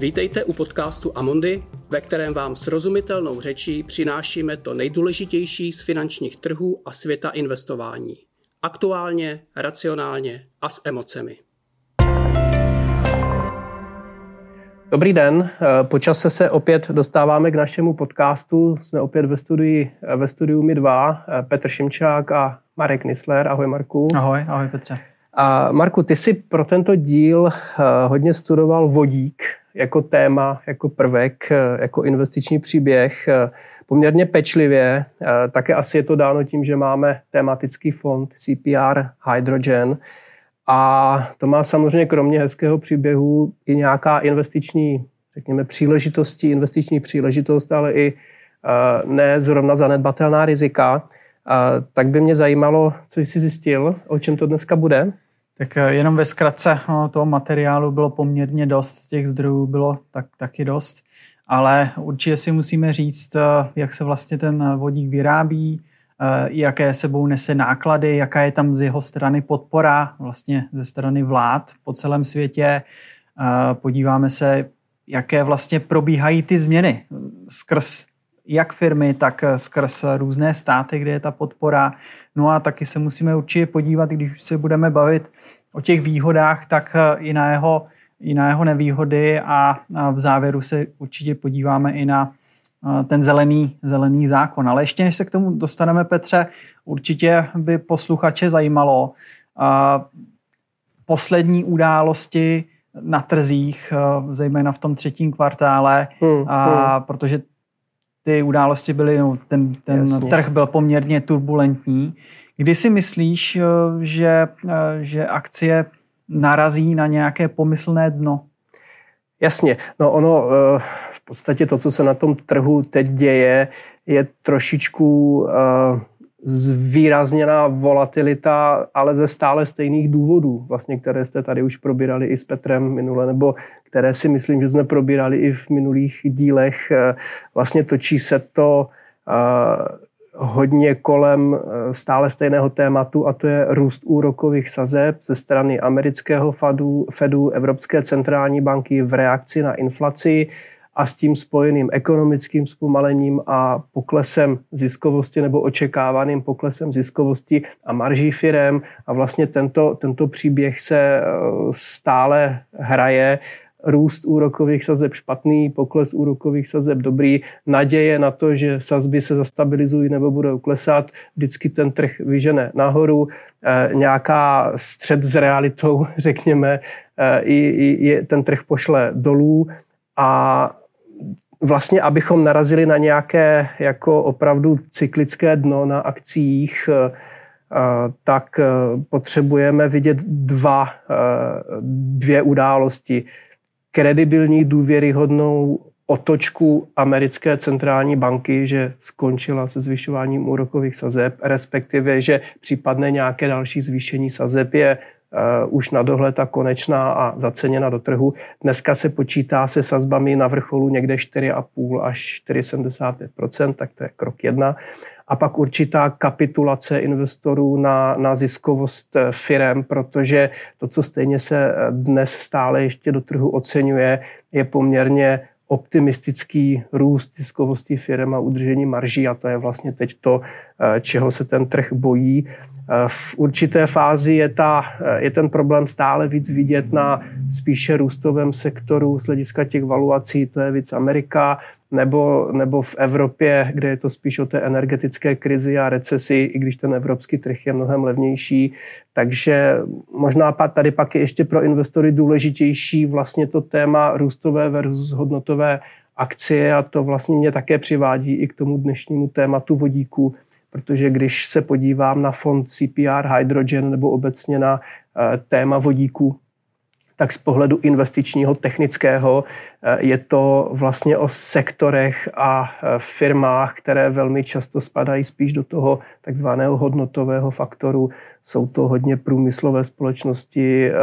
Vítejte u podcastu Amondy, ve kterém vám srozumitelnou řečí přinášíme to nejdůležitější z finančních trhů a světa investování. Aktuálně, racionálně a s emocemi. Dobrý den, po čase se opět dostáváme k našemu podcastu. Jsme opět ve studiu, ve studiu My 2, Petr Šimčák a Marek Nisler. Ahoj Marku. Ahoj, ahoj Petře. A Marku, ty jsi pro tento díl eh, hodně studoval vodík jako téma, jako prvek, eh, jako investiční příběh eh, poměrně pečlivě. Také asi je to dáno tím, že máme tematický fond CPR Hydrogen. A to má samozřejmě kromě hezkého příběhu i nějaká investiční, řekněme, příležitosti, investiční příležitost, ale i ne zrovna zanedbatelná rizika. Tak by mě zajímalo, co jsi zjistil, o čem to dneska bude. Tak eh, jenom ve zkratce no, toho materiálu bylo poměrně dost, těch zdrojů bylo tak, taky dost, ale určitě si musíme říct, eh, jak se vlastně ten vodík vyrábí, eh, jaké sebou nese náklady, jaká je tam z jeho strany podpora vlastně ze strany vlád po celém světě. Podíváme se, jaké vlastně probíhají ty změny skrz jak firmy, tak skrz různé státy, kde je ta podpora. No a taky se musíme určitě podívat, když už se budeme bavit o těch výhodách, tak i na jeho, i na jeho nevýhody a v závěru se určitě podíváme i na ten zelený, zelený zákon. Ale ještě než se k tomu dostaneme, Petře, určitě by posluchače zajímalo poslední události na trzích, zejména v tom třetím kvartále, hmm, a, hmm. protože ty události byly, no, ten, ten trh byl poměrně turbulentní. Kdy si myslíš, eh, že, eh, že akcie narazí na nějaké pomyslné dno? Jasně, no ono eh, v podstatě to, co se na tom trhu teď děje, je trošičku zvýrazněná volatilita, ale ze stále stejných důvodů, vlastně, které jste tady už probírali i s Petrem minule, nebo které si myslím, že jsme probírali i v minulých dílech. Vlastně točí se to hodně kolem stále stejného tématu a to je růst úrokových sazeb ze strany amerického Fedu, Fedu Evropské centrální banky v reakci na inflaci a s tím spojeným ekonomickým zpomalením a poklesem ziskovosti nebo očekávaným poklesem ziskovosti a marží firem. A vlastně tento, tento příběh se eh, stále hraje. Růst úrokových sazeb špatný, pokles úrokových sazeb dobrý, naděje na to, že sazby se zastabilizují nebo budou klesat, vždycky ten trh vyžene nahoru, eh, nějaká střed s realitou, řekněme, eh, i, i ten trh pošle dolů. A vlastně, abychom narazili na nějaké jako opravdu cyklické dno na akcích, eh, tak potřebujeme vidět dva, dvě události. Kredibilní, důvěryhodnou otočku americké centrální banky, že skončila se zvyšováním úrokových sazeb, respektive, že případné nějaké další zvýšení sazeb je už na dohled a konečná a zaceněna do trhu. Dneska se počítá se sazbami na vrcholu někde 4,5 až 4,75% tak to je krok jedna a pak určitá kapitulace investorů na, na ziskovost eh, firem, protože to, co stejně se eh, dnes stále ještě do trhu oceňuje, je poměrně optimistický růst ziskovosti firm a udržení marží a to je vlastně teď to, eh, čeho se ten trh bojí. V určité fázi je, ta, je ten problém stále víc vidět na spíše růstovém sektoru z hlediska těch valuací, to je víc Amerika, nebo, nebo v Evropě, kde je to spíš o té energetické krizi a recesi, i když ten evropský trh je mnohem levnější. Takže možná tady pak je ještě pro investory důležitější vlastně to téma růstové versus hodnotové akcie a to vlastně mě také přivádí i k tomu dnešnímu tématu vodíku, protože když se podívám na fond CPR Hydrogen nebo obecně na eh, téma vodíku, tak z pohledu investičního, technického eh, je to vlastně o sektorech a eh, firmách, které velmi často spadají spíš do toho takzvaného hodnotového faktoru. Jsou to hodně průmyslové společnosti, eh,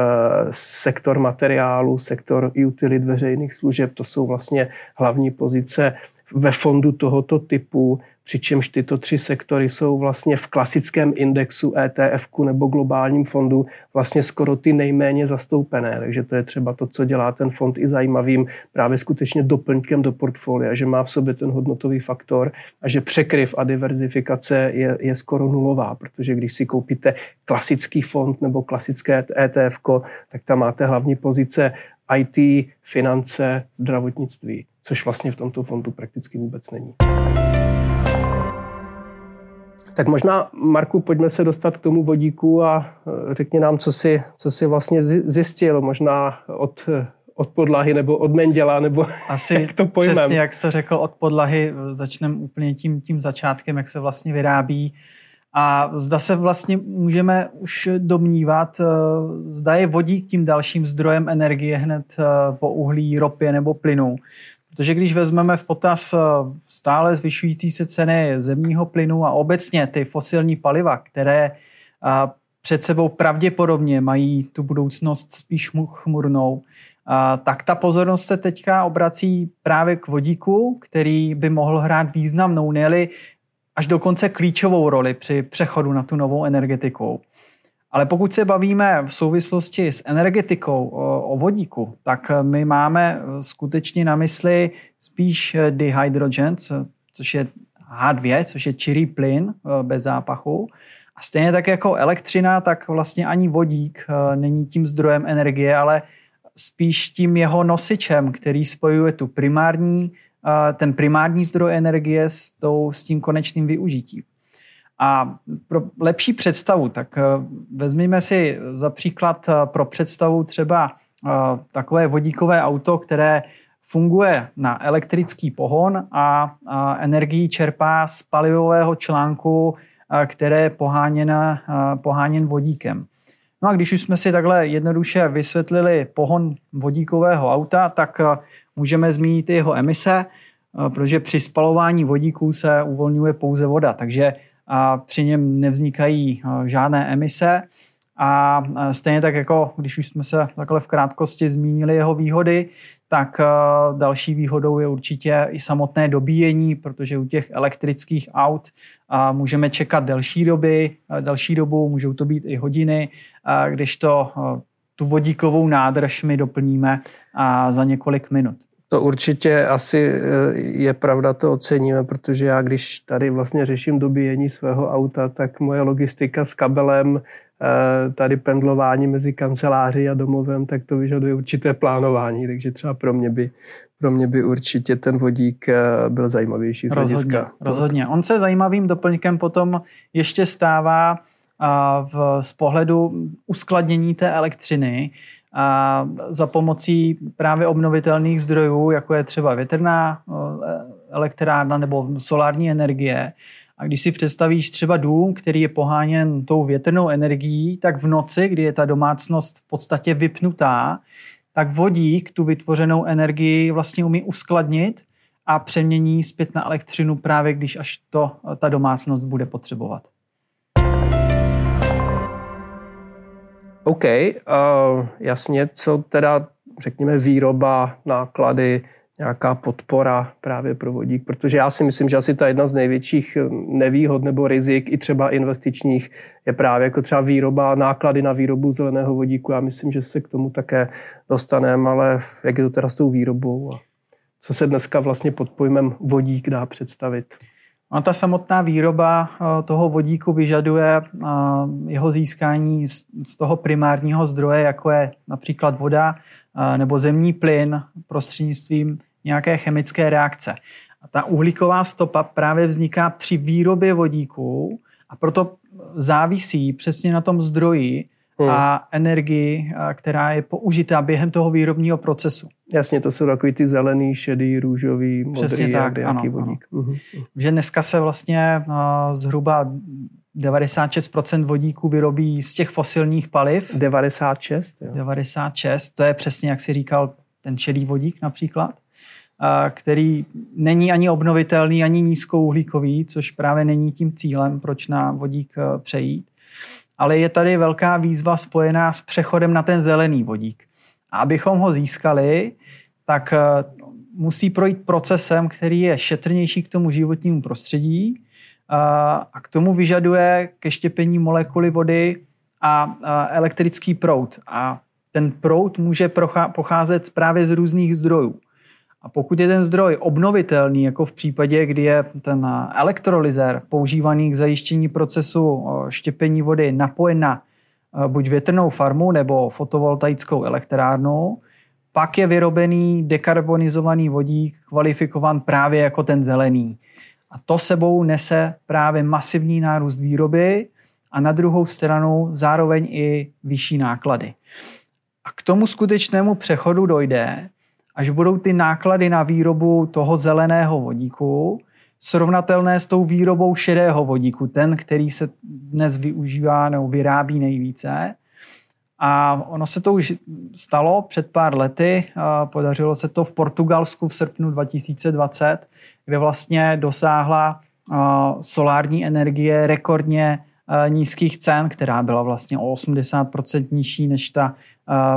sektor materiálu, sektor utility veřejných služeb, to jsou vlastně hlavní pozice ve fondu tohoto typu přičemž tyto tři sektory jsou vlastně v klasickém indexu ETF nebo globálním fondu vlastně skoro ty nejméně zastoupené. Takže to je třeba to, co dělá ten fond i zajímavým právě skutečně doplňkem do portfolia, že má v sobě ten hodnotový faktor a že překryv a diverzifikace je, je skoro nulová, protože když si koupíte klasický fond nebo klasické ETF, tak tam máte hlavní pozice IT, finance, zdravotnictví, což vlastně v tomto fondu prakticky vůbec není. Tak možná, Marku, pojďme se dostat k tomu vodíku a e, řekni nám, co si, co si vlastně zjistil, možná od, od podlahy nebo od Menděla, nebo Asi jak to pojmem. přesně, jak jste řekl, od podlahy začneme úplně tím, tím začátkem, jak se vlastně vyrábí. A zda se vlastně můžeme už domnívat, e, zda je vodík tím dalším zdrojem energie hned e, po uhlí, ropě nebo plynu. Protože když vezmeme v potaz eh, stále zvyšující se ceny zemního plynu a obecně ty fosilní paliva, které eh, před sebou pravděpodobně mají tu budoucnost spíš chmurnou, eh, tak ta pozornost se teďka obrací právě k vodíku, který by mohl hrát významnou, ne až dokonce klíčovou roli při přechodu na tu novou energetiku. Ale pokud se bavíme v souvislosti s energetikou o, vodíku, tak my máme skutečně na mysli spíš dihydrogen, což je H2, což je čirý plyn bez zápachu. A stejně tak jako elektřina, tak vlastně ani vodík není tím zdrojem energie, ale spíš tím jeho nosičem, který spojuje tu primární, ten primární zdroj energie s, tou, s tím konečným využitím. A pro lepší představu, tak eh, vezměme si za příklad eh, pro představu třeba eh, takové vodíkové auto, které funguje na elektrický pohon a energii čerpá z palivového článku, které je poháněn, poháněn vodíkem. No a když už jsme si takhle jednoduše vysvětlili pohon vodíkového auta, tak můžeme zmínit jeho emise, protože při spalování vodíků se uvolňuje pouze voda. Takže a při něm nevznikají eh, žádné emise. A eh, stejně tak jako, když už jsme se takhle v krátkosti zmínili jeho výhody, tak eh, další výhodou je určitě i samotné dobíjení, protože u těch elektrických aut můžeme čekat delší doby, delší dobu, můžou to být i hodiny, když to tu vodíkovou nádrž my doplníme za několik minut. To určitě asi eh, je pravda, to oceníme, protože já když tady vlastně řeším dobíjení svého auta, tak moje logistika s kabelem, eh, tady pendlování mezi kanceláří a domovem, tak to vyžaduje určité plánování, takže třeba pro mě by, pro mě by určitě ten vodík eh, byl zajímavější z rozhodně, rozhodně. On se zajímavým doplňkem potom ještě stává v, z pohledu uskladnění té elektřiny, a za pomocí právě obnovitelných zdrojů, jako je třeba větrná elektrárna nebo solární energie. A když si představíš třeba dům, který je poháněn tou větrnou energií, tak v noci, kdy je ta domácnost v podstatě vypnutá, tak vodík tu vytvořenou energii vlastně umí uskladnit a přemění zpět na elektřinu právě když až to ta domácnost bude potřebovat. OK, uh, jasně, co teda, řekněme, výroba, náklady, nějaká podpora právě pro vodík, protože já si myslím, že asi ta jedna z největších nevýhod nebo rizik i třeba investičních je právě jako třeba výroba, náklady na výrobu zeleného vodíku. Já myslím, že se k tomu také dostaneme, ale jak je to teda s tou výrobou a co se dneska vlastně pod pojmem vodík dá představit? A ta samotná výroba eh, toho vodíku vyžaduje eh, jeho získání z toho primárního zdroje, jako je například voda eh, nebo zemní plyn prostřednictvím nějaké chemické reakce. A ta uhlíková stopa právě vzniká při výrobě vodíku a proto závisí přesně na tom zdroji, hmm. a energii, která je použitá během toho výrobního procesu. Jasně, to jsou takový ty zelený, šedý, růžový, modrý Přesně tak, ano, vodík. Ano. Uh-huh. Že dneska se vlastně uh, zhruba 96% vodíku vyrobí z těch fosilních paliv. 96? Jo. 96, to je přesně, jak si říkal, ten šedý vodík například, který není ani obnovitelný, ani nízkouhlíkový, což právě není tím cílem, proč na vodík přejít ale je tady velká výzva spojená s přechodem na ten zelený vodík. A abychom ho získali, tak eh, musí projít procesem, který je šetrnější k tomu životnímu prostředí a k tomu vyžaduje ke štěpení molekuly vody a elektrický proud. A ten proud může pocházet právě z různých zdrojů. A pokud je ten zdroj obnovitelný, jako v případě, kdy je ten elektrolyzer používaný k zajištění procesu štěpení vody napojen na buď větrnou farmu nebo fotovoltaickou elektrárnu, pak je vyrobený dekarbonizovaný vodík kvalifikován právě jako ten zelený. A to sebou nese právě masivní nárůst výroby a na druhou stranu zároveň i vyšší náklady. A k tomu skutečnému přechodu dojde, až budou ty náklady na výrobu toho zeleného vodíku srovnatelné s tou výrobou šedého vodíku, ten, který se dnes využívá nebo vyrábí nejvíce. A ono se to už stalo před pár lety. Podařilo se to v Portugalsku v srpnu 2020, kde vlastně dosáhla solární energie rekordně nízkých cen, která byla vlastně o 80% nižší než ta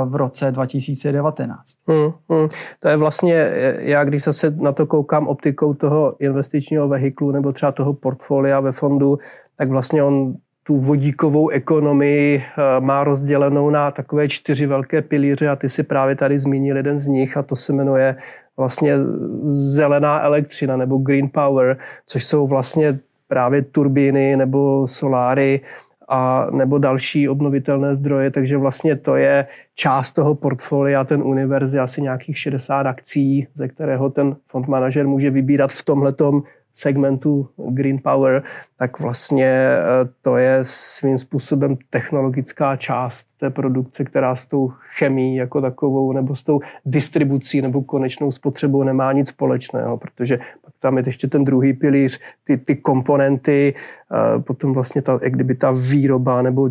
v roce 2019. Hmm, hmm. To je vlastně, já když zase na to koukám optikou toho investičního vehiklu nebo třeba toho portfolia ve fondu, tak vlastně on tu vodíkovou ekonomii eh, má rozdělenou na takové čtyři velké pilíře a ty si právě tady zmínil jeden z nich a to se jmenuje vlastně zelená elektřina nebo green power, což jsou vlastně právě turbíny nebo soláry, a nebo další obnovitelné zdroje, takže vlastně to je část toho portfolia, ten univerz je asi nějakých 60 akcí, ze kterého ten fond manažer může vybírat v tomhletom segmentu Green Power, tak vlastně eh, to je svým způsobem technologická část té produkce, která s tou chemí jako takovou nebo s tou distribucí nebo konečnou spotřebou nemá nic společného, protože pak tam je ještě ten druhý pilíř, ty, ty komponenty, eh, potom vlastně ta, jak kdyby ta výroba nebo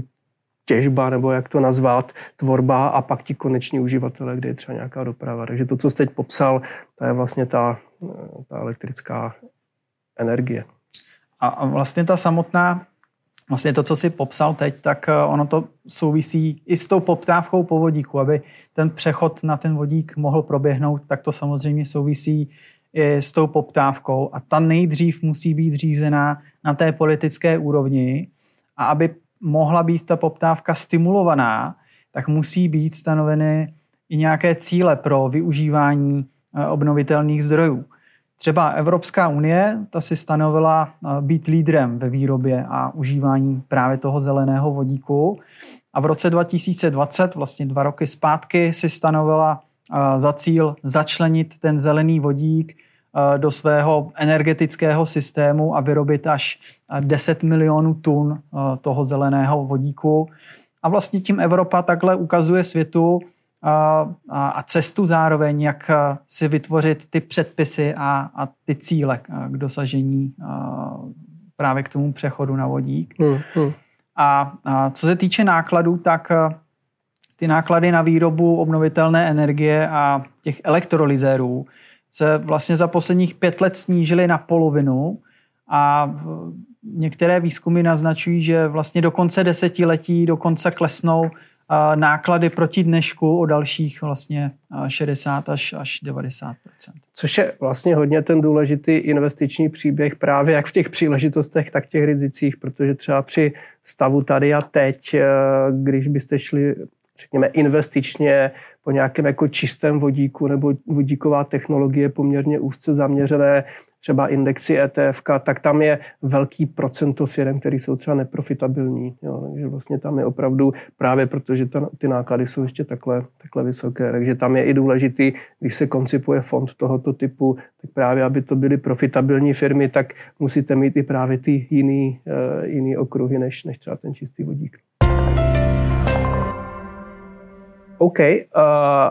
těžba, nebo jak to nazvat, tvorba a pak ti koneční uživatelé, kde je třeba nějaká doprava. Takže to, co jste teď popsal, to je vlastně ta, eh, ta elektrická energie. A vlastně ta samotná, vlastně to, co si popsal teď, tak eh, ono to souvisí i s tou poptávkou po vodíku. Aby ten přechod na ten vodík mohl proběhnout, tak to samozřejmě souvisí i s tou poptávkou a ta nejdřív musí být řízená na té politické úrovni a aby mohla být ta poptávka stimulovaná, tak musí být stanoveny i nějaké cíle pro využívání eh, obnovitelných zdrojů. Třeba Evropská unie, ta si stanovila eh, být lídrem ve výrobě a užívání právě toho zeleného vodíku. A v roce 2020, vlastně dva roky zpátky, si stanovila eh, za cíl začlenit ten zelený vodík eh, do svého energetického systému a vyrobit až 10 milionů tun toho zeleného vodíku. A vlastně tím Evropa takhle ukazuje světu, a, cestu zároveň, jak si vytvořit ty předpisy a, a ty cíle k dosažení a, právě k tomu přechodu na vodík. Hmm, hmm. A, a co se týče nákladů, tak ty náklady na výrobu obnovitelné energie a těch elektrolyzérů se vlastně za posledních pět let snížily na polovinu a některé výzkumy naznačují, že vlastně do konce desetiletí dokonce klesnou náklady proti dnešku o dalších vlastně 60 až, až 90% Což je vlastně hodně ten důležitý investiční příběh právě jak v těch příležitostech, tak v těch rizicích, protože třeba při stavu tady a teď, eh, když byste šli řekněme investičně po nějakém jako čistém vodíku nebo vodíková technologie poměrně úzce zaměřené, třeba indexy ETF, tak tam je velký procento firm, které jsou třeba neprofitabilní. Jo. Takže vlastně tam je opravdu právě protože ta, ty náklady jsou ještě takhle, takhle vysoké. Takže tam je i důležitý, když se koncipuje fond tohoto typu, tak právě, aby to byly profitabilní firmy, tak musíte mít i právě ty jiný, uh, jiný okruhy, než, než třeba ten čistý vodík. OK. Uh,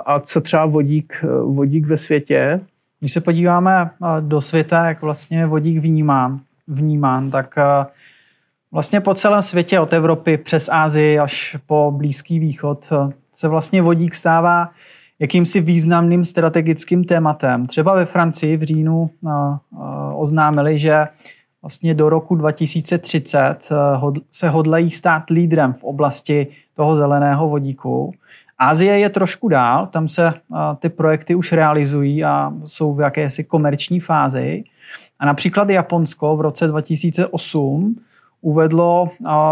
a co třeba vodík, vodík ve světě? Když se podíváme do světa, jak vlastně vodík vnímám, vnímám, tak vlastně po celém světě od Evropy přes Ázii až po Blízký východ se vlastně vodík stává jakýmsi významným strategickým tématem. Třeba ve Francii v říjnu oznámili, že vlastně do roku 2030 se hodlají stát lídrem v oblasti toho zeleného vodíku Ázie je trošku dál, tam se ty projekty už realizují a jsou v jakési komerční fázi. A například Japonsko v roce 2008 uvedlo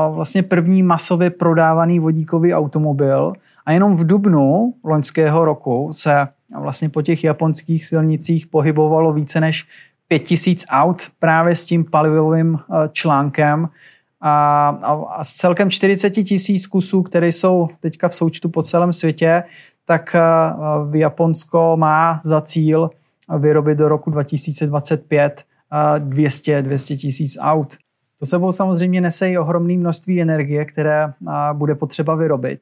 vlastně první masově prodávaný vodíkový automobil a jenom v dubnu loňského roku se vlastně po těch japonských silnicích pohybovalo více než 5000 aut právě s tím palivovým článkem a, a, z celkem 40 tisíc kusů, které jsou teďka v součtu po celém světě, tak v Japonsko má za cíl vyrobit do roku 2025 200 200 tisíc aut. To sebou samozřejmě nese i ohromné množství energie, které bude potřeba vyrobit.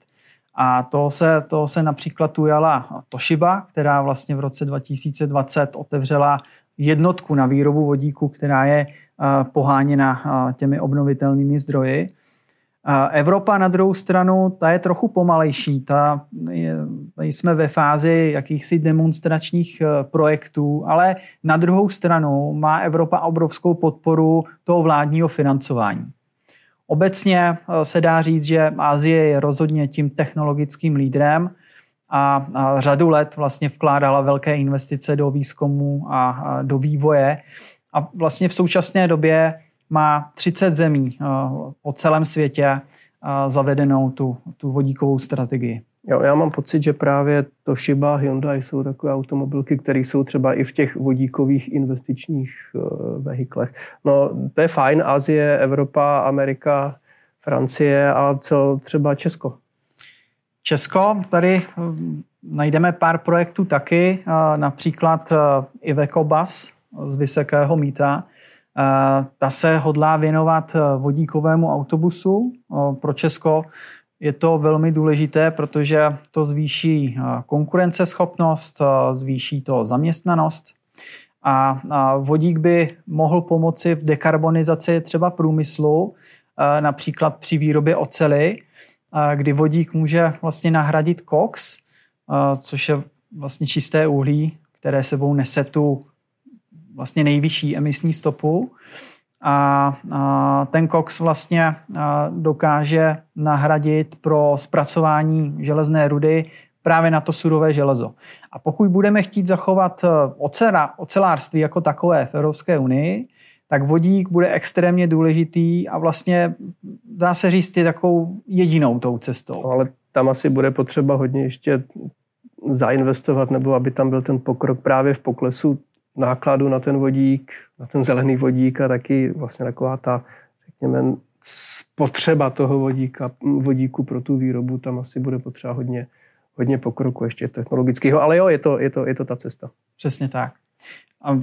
A to se, to se například ujala Toshiba, která vlastně v roce 2020 otevřela jednotku na výrobu vodíku, která je poháněna těmi obnovitelnými zdroji. Evropa na druhou stranu, ta je trochu pomalejší. Ta je, jsme ve fázi jakýchsi demonstračních e, projektů, ale na druhou stranu má Evropa obrovskou podporu toho vládního financování. Obecně e, se dá říct, že Asie je rozhodně tím technologickým lídrem a, řadu let vlastně vkládala velké investice do výzkumu a do vývoje a vlastně v současné době má 30 zemí eh, po celém světě eh, zavedenou tu, tu vodíkovou strategii. Jo, já mám pocit, že právě Toshiba, Hyundai jsou takové automobilky, které jsou třeba i v těch vodíkových investičních uh, vehiklech. No, to je fajn, Asie, Evropa, Amerika, Francie a co třeba Česko? Česko, tady najdeme pár projektů taky, například Iveco Bus, z Vysokého míta. Ta se hodlá věnovat vodíkovému autobusu. Pro Česko je to velmi důležité, protože to zvýší konkurenceschopnost, zvýší to zaměstnanost a vodík by mohl pomoci v dekarbonizaci třeba průmyslu, například při výrobě ocely, kdy vodík může vlastně nahradit koks, což je vlastně čisté uhlí, které sebou nese tu vlastně nejvyšší emisní stopu a, ten koks vlastně dokáže nahradit pro zpracování železné rudy právě na to surové železo. A pokud budeme chtít zachovat e, ocela, ocelářství jako takové v Evropské unii, tak vodík bude extrémně důležitý a vlastně dá se říct je takovou jedinou tou cestou. No, ale tam asi bude potřeba hodně ještě zainvestovat, nebo aby tam byl ten pokrok právě v poklesu nákladu na ten vodík, na ten zelený vodík a taky vlastně taková ta, řekněme, spotřeba toho vodíka, vodíku pro tu výrobu, tam asi bude potřeba hodně, hodně pokroku ještě technologického, ale jo, je to, je to, je to ta cesta. Přesně tak. A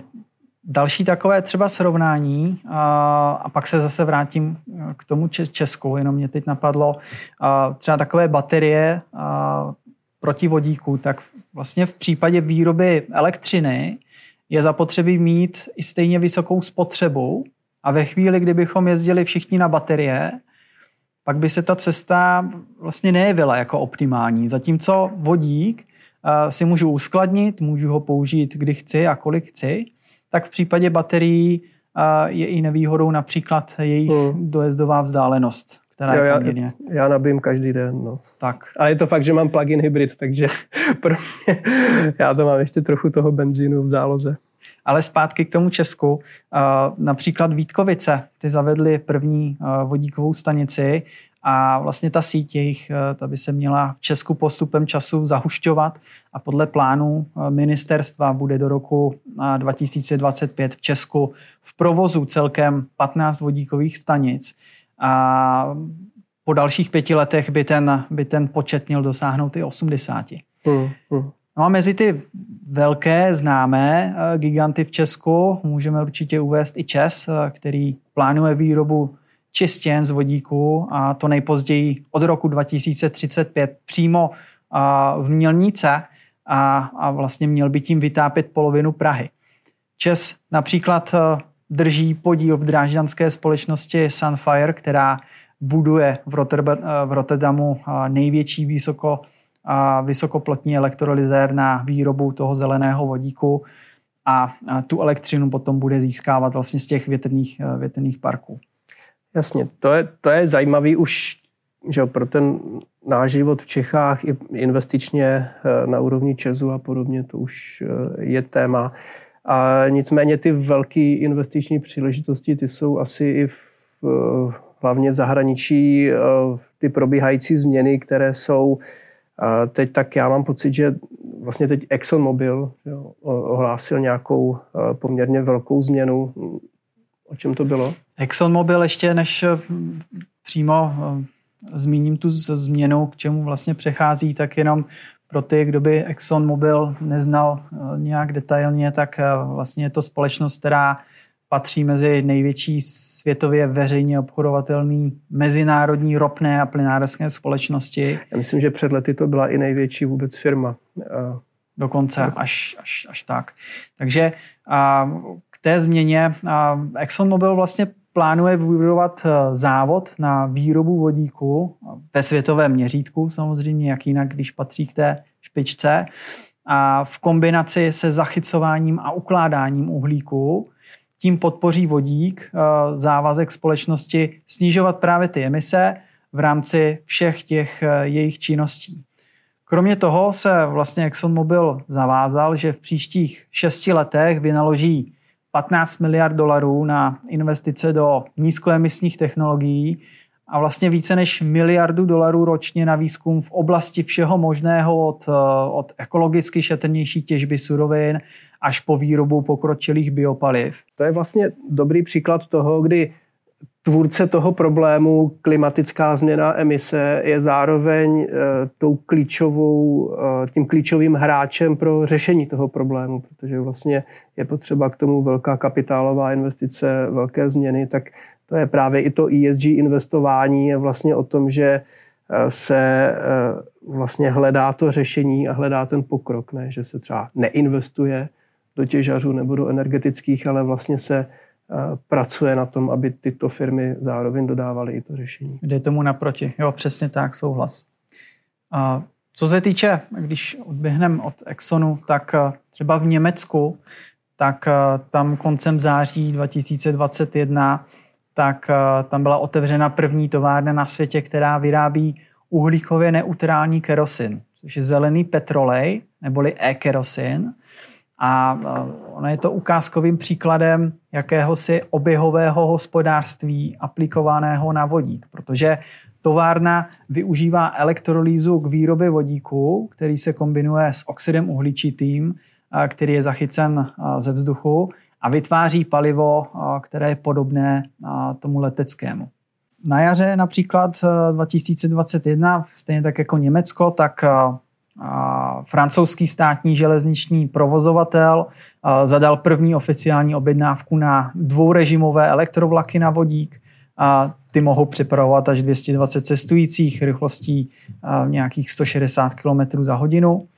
další takové třeba srovnání, a, a pak se zase vrátím k tomu Česku, jenom mě teď napadlo, a třeba takové baterie a, proti vodíku, tak vlastně v případě výroby elektřiny je zapotřebí mít i stejně vysokou spotřebu a ve chvíli, kdybychom jezdili všichni na baterie, pak by se ta cesta vlastně nejevila jako optimální. Zatímco vodík uh, si můžu uskladnit, můžu ho použít kdy chci a kolik chci, tak v případě baterií uh, je i nevýhodou například jejich hmm. dojezdová vzdálenost která jo. Já, já nabím každý den, no. Tak. A je to fakt, že mám plug-in hybrid, takže pro mě, já to mám ještě trochu toho benzínu v záloze. Ale zpátky k tomu Česku. Například Vítkovice, ty zavedly první vodíkovou stanici a vlastně ta síť jejich, ta by se měla v Česku postupem času zahušťovat a podle plánu ministerstva bude do roku 2025 v Česku v provozu celkem 15 vodíkových stanic a po dalších pěti letech by ten, by ten počet měl dosáhnout i 80. Hmm, hmm. No a mezi ty velké známé eh, giganty v Česku můžeme určitě uvést i ČES, eh, který plánuje výrobu čistě z vodíku a to nejpozději od roku 2035 přímo eh, v Mělnice a, a vlastně měl by tím vytápět polovinu Prahy. ČES například drží podíl v drážďanské společnosti Sunfire, která buduje v, v Rotterdamu největší vysoko, vysokoplotní elektrolyzér na výrobu toho zeleného vodíku a tu elektřinu potom bude získávat vlastně z těch větrných, větrných parků. Jasně, to je, to je zajímavý už že pro ten náš život v Čechách i investičně na úrovni Česu a podobně, to už je téma. A nicméně ty velké investiční příležitosti, ty jsou asi i v, hlavně v zahraničí, ty probíhající změny, které jsou teď, tak já mám pocit, že vlastně teď ExxonMobil ohlásil nějakou poměrně velkou změnu. O čem to bylo? ExxonMobil ještě než přímo zmíním tu změnu, k čemu vlastně přechází, tak jenom pro ty, kdo by ExxonMobil neznal eh, nějak detailně, tak eh, vlastně je to společnost, která patří mezi největší světově veřejně obchodovatelný mezinárodní ropné a plynárenské společnosti. Já myslím, že před lety to byla i největší vůbec firma. Dokonce až, až, až tak. Takže a, k té změně a, ExxonMobil vlastně plánuje vybudovat eh, závod na výrobu vodíku ve světovém měřítku, samozřejmě, jak jinak, když patří k té špičce, a v kombinaci se zachycováním a ukládáním uhlíku, tím podpoří vodík eh, závazek společnosti snižovat právě ty emise v rámci všech těch eh, jejich činností. Kromě toho se vlastně ExxonMobil zavázal, že v příštích šesti letech vynaloží 15 miliard dolarů na investice do nízkoemisních technologií a vlastně více než miliardu dolarů ročně na výzkum v oblasti všeho možného od, eh, od ekologicky šetrnější těžby surovin až po výrobu pokročilých biopaliv. To je vlastně dobrý příklad toho, kdy tvůrce toho problému, klimatická změna emise, je zároveň eh, tou klíčovou, eh, tím klíčovým hráčem pro řešení toho problému, protože vlastně je potřeba k tomu velká kapitálová investice, velké změny, tak to je právě i to ESG investování je vlastně o tom, že eh, se vlastně hledá to řešení a hledá ten pokrok, ne? že se třeba neinvestuje do těžařů nebo do energetických, ale vlastně se pracuje na tom, aby tyto firmy zároveň dodávaly i to řešení. Jde tomu naproti. Jo, přesně tak, souhlas. A co se týče, když odběhneme od Exxonu, tak třeba v Německu, tak tam koncem září 2021, tak tam byla otevřena první továrna na světě, která vyrábí uhlíkově neutrální kerosin, což je zelený petrolej, neboli e-kerosin. A ono je to ukázkovým příkladem jakéhosi oběhového hospodářství aplikovaného na vodík, protože továrna využívá elektrolýzu k výrobě vodíku, který se kombinuje s oxidem uhličitým, který je zachycen ze vzduchu a vytváří palivo, které je podobné tomu leteckému. Na jaře například 2021, stejně tak jako Německo, tak francouzský státní železniční provozovatel zadal první oficiální objednávku na dvourežimové elektrovlaky na vodík. A ty mohou přepravovat až 220 cestujících rychlostí nějakých 160 km za hodinu.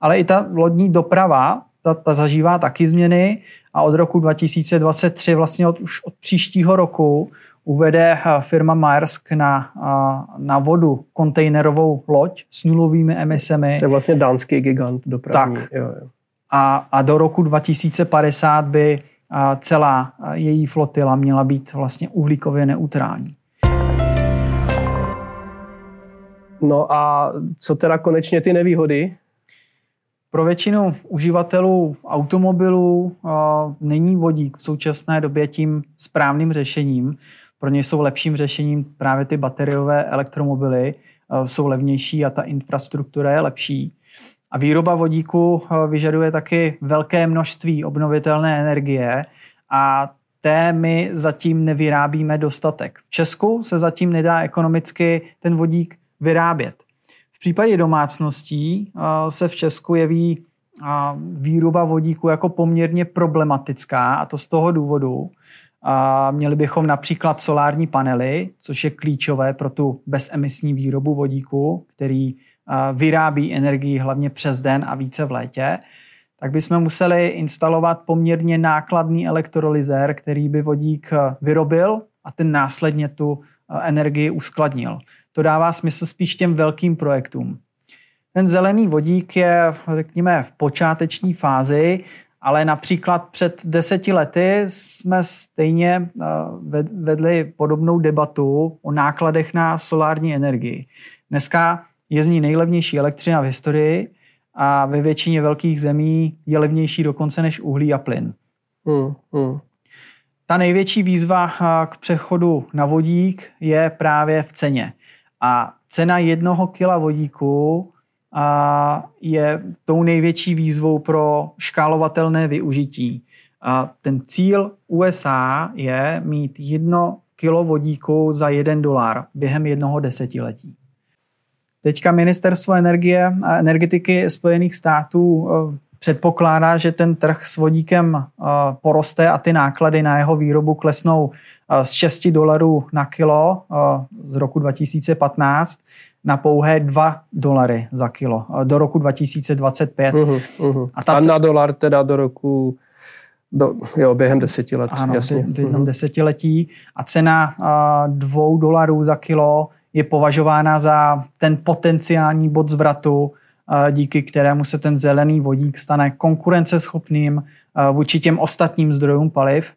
Ale i ta lodní doprava, ta, ta zažívá taky změny a od roku 2023, vlastně od, už od příštího roku, uvede eh, firma Maersk na, eh, na vodu kontejnerovou loď s nulovými emisemi. To je vlastně dánský gigant dopravní. Tak. Jo, jo. A, a do roku 2050 by eh, celá její flotila měla být vlastně uhlíkově neutrální. No a co teda konečně ty nevýhody? Pro většinu uživatelů automobilů není vodík v současné době tím správným řešením, pro ně jsou lepším řešením právě ty bateriové elektromobily, eh, jsou levnější a ta infrastruktura je lepší. A výroba vodíku eh, vyžaduje taky velké množství obnovitelné energie a té my zatím nevyrábíme dostatek. V Česku se zatím nedá ekonomicky ten vodík vyrábět. V případě domácností eh, se v Česku jeví výroba vodíku jako poměrně problematická a to z toho důvodu, a měli bychom například solární panely, což je klíčové pro tu bezemisní výrobu vodíku, který vyrábí energii hlavně přes den a více v létě, tak bychom museli instalovat poměrně nákladný elektrolyzér, který by vodík vyrobil a ten následně tu energii uskladnil. To dává smysl spíš těm velkým projektům. Ten zelený vodík je, řekněme, v počáteční fázi ale například před deseti lety jsme stejně eh, vedli podobnou debatu o nákladech na solární energii. Dneska je z ní nejlevnější elektřina v historii a ve většině velkých zemí je levnější dokonce než uhlí a plyn. Hmm, hmm. Ta největší výzva k přechodu na vodík je právě v ceně. A cena jednoho kila vodíku je tou největší výzvou pro škálovatelné využití. A ten cíl USA je mít jedno kilo vodíku za jeden dolar během jednoho desetiletí. Teďka ministerstvo energie a energetiky Spojených států eh, předpokládá, že ten trh s vodíkem eh, poroste a ty náklady na jeho výrobu klesnou eh, z 6 dolarů na kilo z roku 2015 na pouhé 2 dolary za kilo do roku 2025. Uh-huh, uh-huh. A, ta a na dolar teda do roku do, jo, během deseti let. Ano, jasně. v jednom uh-huh. desetiletí. A cena dvou dolarů za kilo je považována za ten potenciální bod zvratu, díky kterému se ten zelený vodík stane konkurenceschopným vůči těm ostatním zdrojům paliv.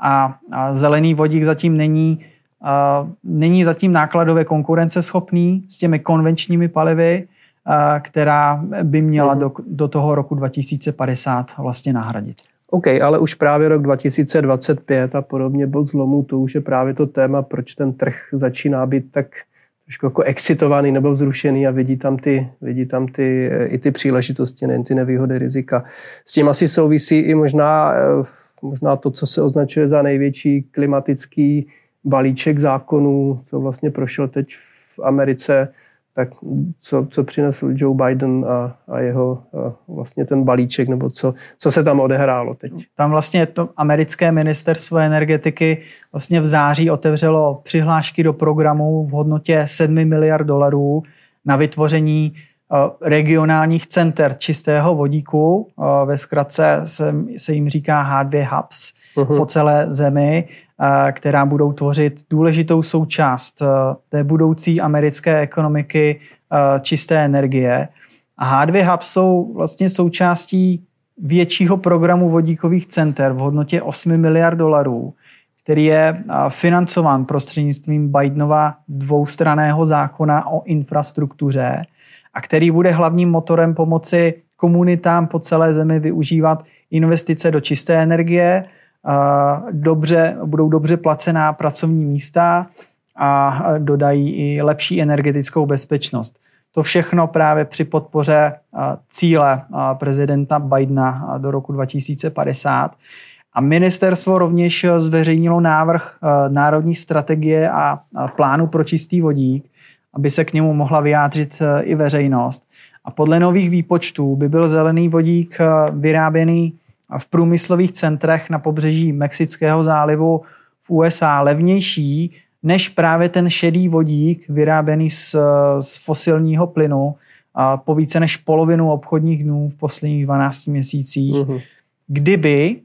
A zelený vodík zatím není, není zatím nákladově konkurenceschopný s těmi konvenčními palivy, která by měla mhm. do, do toho roku 2050 vlastně nahradit. OK, ale už právě rok 2025 a podobně bod zlomu, to už je právě to téma, proč ten trh začíná být tak trošku jako excitovaný nebo vzrušený a vidí tam ty, vidí tam ty, eh, i ty příležitosti, nejen ty nevýhody, rizika. S tím asi souvisí i možná, eh, možná to, co se označuje za největší klimatický balíček zákonů, co vlastně prošel teď v Americe, tak co, co přinesl Joe Biden a, a jeho a vlastně ten balíček, nebo co, co se tam odehrálo teď? Tam vlastně to americké ministerstvo energetiky vlastně v září otevřelo přihlášky do programu v hodnotě 7 miliard dolarů na vytvoření regionálních center čistého vodíku. Ve zkratce se, se jim říká H2 Hubs uh-huh. po celé zemi, která budou tvořit důležitou součást té budoucí americké ekonomiky čisté energie. A H2 Hubs jsou vlastně součástí většího programu vodíkových center v hodnotě 8 miliard dolarů, který je financován prostřednictvím Bidenova dvoustraného zákona o infrastruktuře a který bude hlavním motorem pomoci komunitám po celé zemi využívat investice do čisté energie, dobře, budou dobře placená pracovní místa a dodají i lepší energetickou bezpečnost. To všechno právě při podpoře cíle prezidenta Bidena do roku 2050. A ministerstvo rovněž zveřejnilo návrh národní strategie a plánu pro čistý vodík, aby se k němu mohla vyjádřit e, i veřejnost. A podle nových výpočtů by byl zelený vodík e, vyráběný v průmyslových centrech na pobřeží Mexického zálivu v USA levnější než právě ten šedý vodík vyráběný z, z fosilního plynu a po více než polovinu obchodních dnů v posledních 12 měsících, uh-huh. kdyby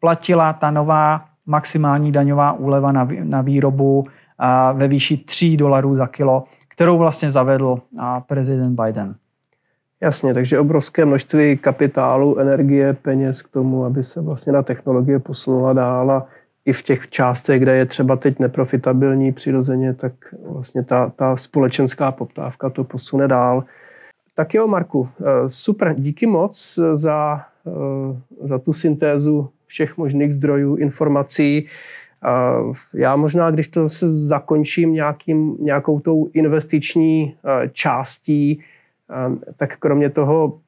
platila ta nová maximální daňová úleva na, na výrobu a ve výši 3 dolarů za kilo, kterou vlastně zavedl prezident Biden. Jasně, takže obrovské množství kapitálu, energie, peněz k tomu, aby se vlastně na technologie posunula dál a i v těch částech, kde je třeba teď neprofitabilní přirozeně, tak vlastně ta, ta společenská poptávka to posune dál. Tak jo, Marku, eh, super, díky moc za, eh, za tu syntézu všech možných zdrojů, informací. Já možná, když to se zakončím nějakým, nějakou tou investiční eh, částí, tak kromě toho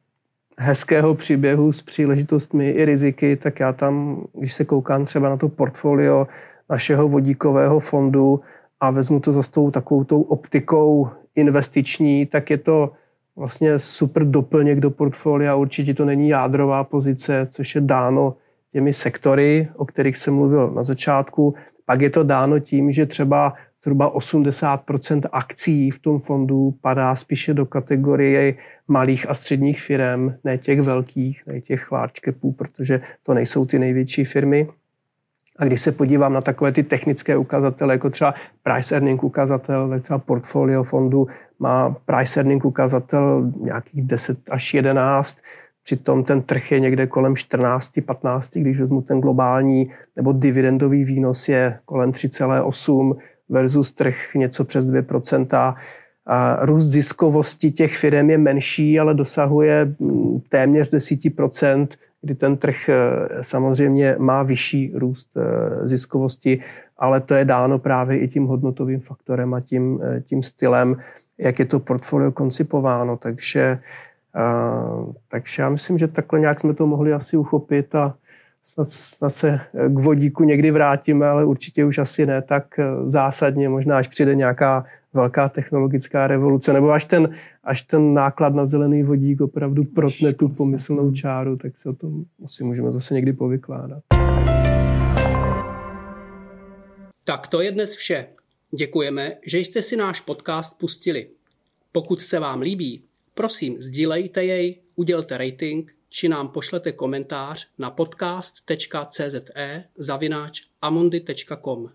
hezkého příběhu s příležitostmi i riziky, tak já tam, když se koukám třeba na to portfolio našeho vodíkového fondu a vezmu to za tou takovou tou optikou investiční, tak je to vlastně super doplněk do portfolia. Určitě to není jádrová pozice, což je dáno těmi sektory, o kterých jsem mluvil na začátku. Pak je to dáno tím, že třeba zhruba 80% akcí v tom fondu padá spíše do kategorie malých a středních firm, ne těch velkých, ne těch large capů, protože to nejsou ty největší firmy. A když se podívám na takové ty technické ukazatele, jako třeba price earning ukazatel, třeba portfolio fondu má price earning ukazatel nějakých 10 až 11, Přitom ten trh je někde kolem 14-15, když vezmu ten globální nebo dividendový výnos je kolem 3,8 versus trh něco přes 2%. A růst ziskovosti těch firm je menší, ale dosahuje mm, téměř 10%, kdy ten trh eh, samozřejmě má vyšší růst eh, ziskovosti, ale to je dáno právě i tím hodnotovým faktorem a tím, eh, tím stylem, jak je to portfolio koncipováno. Takže, takže já myslím, že takhle nějak jsme to mohli asi uchopit a snad, snad se k vodíku někdy vrátíme, ale určitě už asi ne tak zásadně, možná až přijde nějaká velká technologická revoluce, nebo až ten, až ten náklad na zelený vodík opravdu protne tu pomyslnou čáru, tak se o tom asi můžeme zase někdy povykládat. Tak to je dnes vše. Děkujeme, že jste si náš podcast pustili. Pokud se vám líbí, prosím sdílejte jej, udělte rating či nám pošlete komentář na podcast.cze zavináč amundi.com.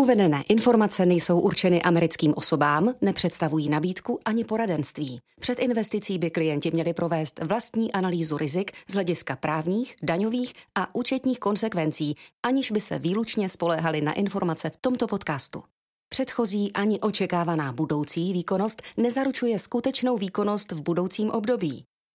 Uvedené informace nejsou určeny americkým osobám, nepředstavují nabídku ani poradenství. Před investicí by klienti měli provést vlastní analýzu rizik z hlediska právních, daňových a účetních konsekvencí, aniž by se výlučně spoléhali na informace v tomto podcastu. Předchozí ani očekávaná budoucí výkonnost nezaručuje skutečnou výkonnost v budoucím období.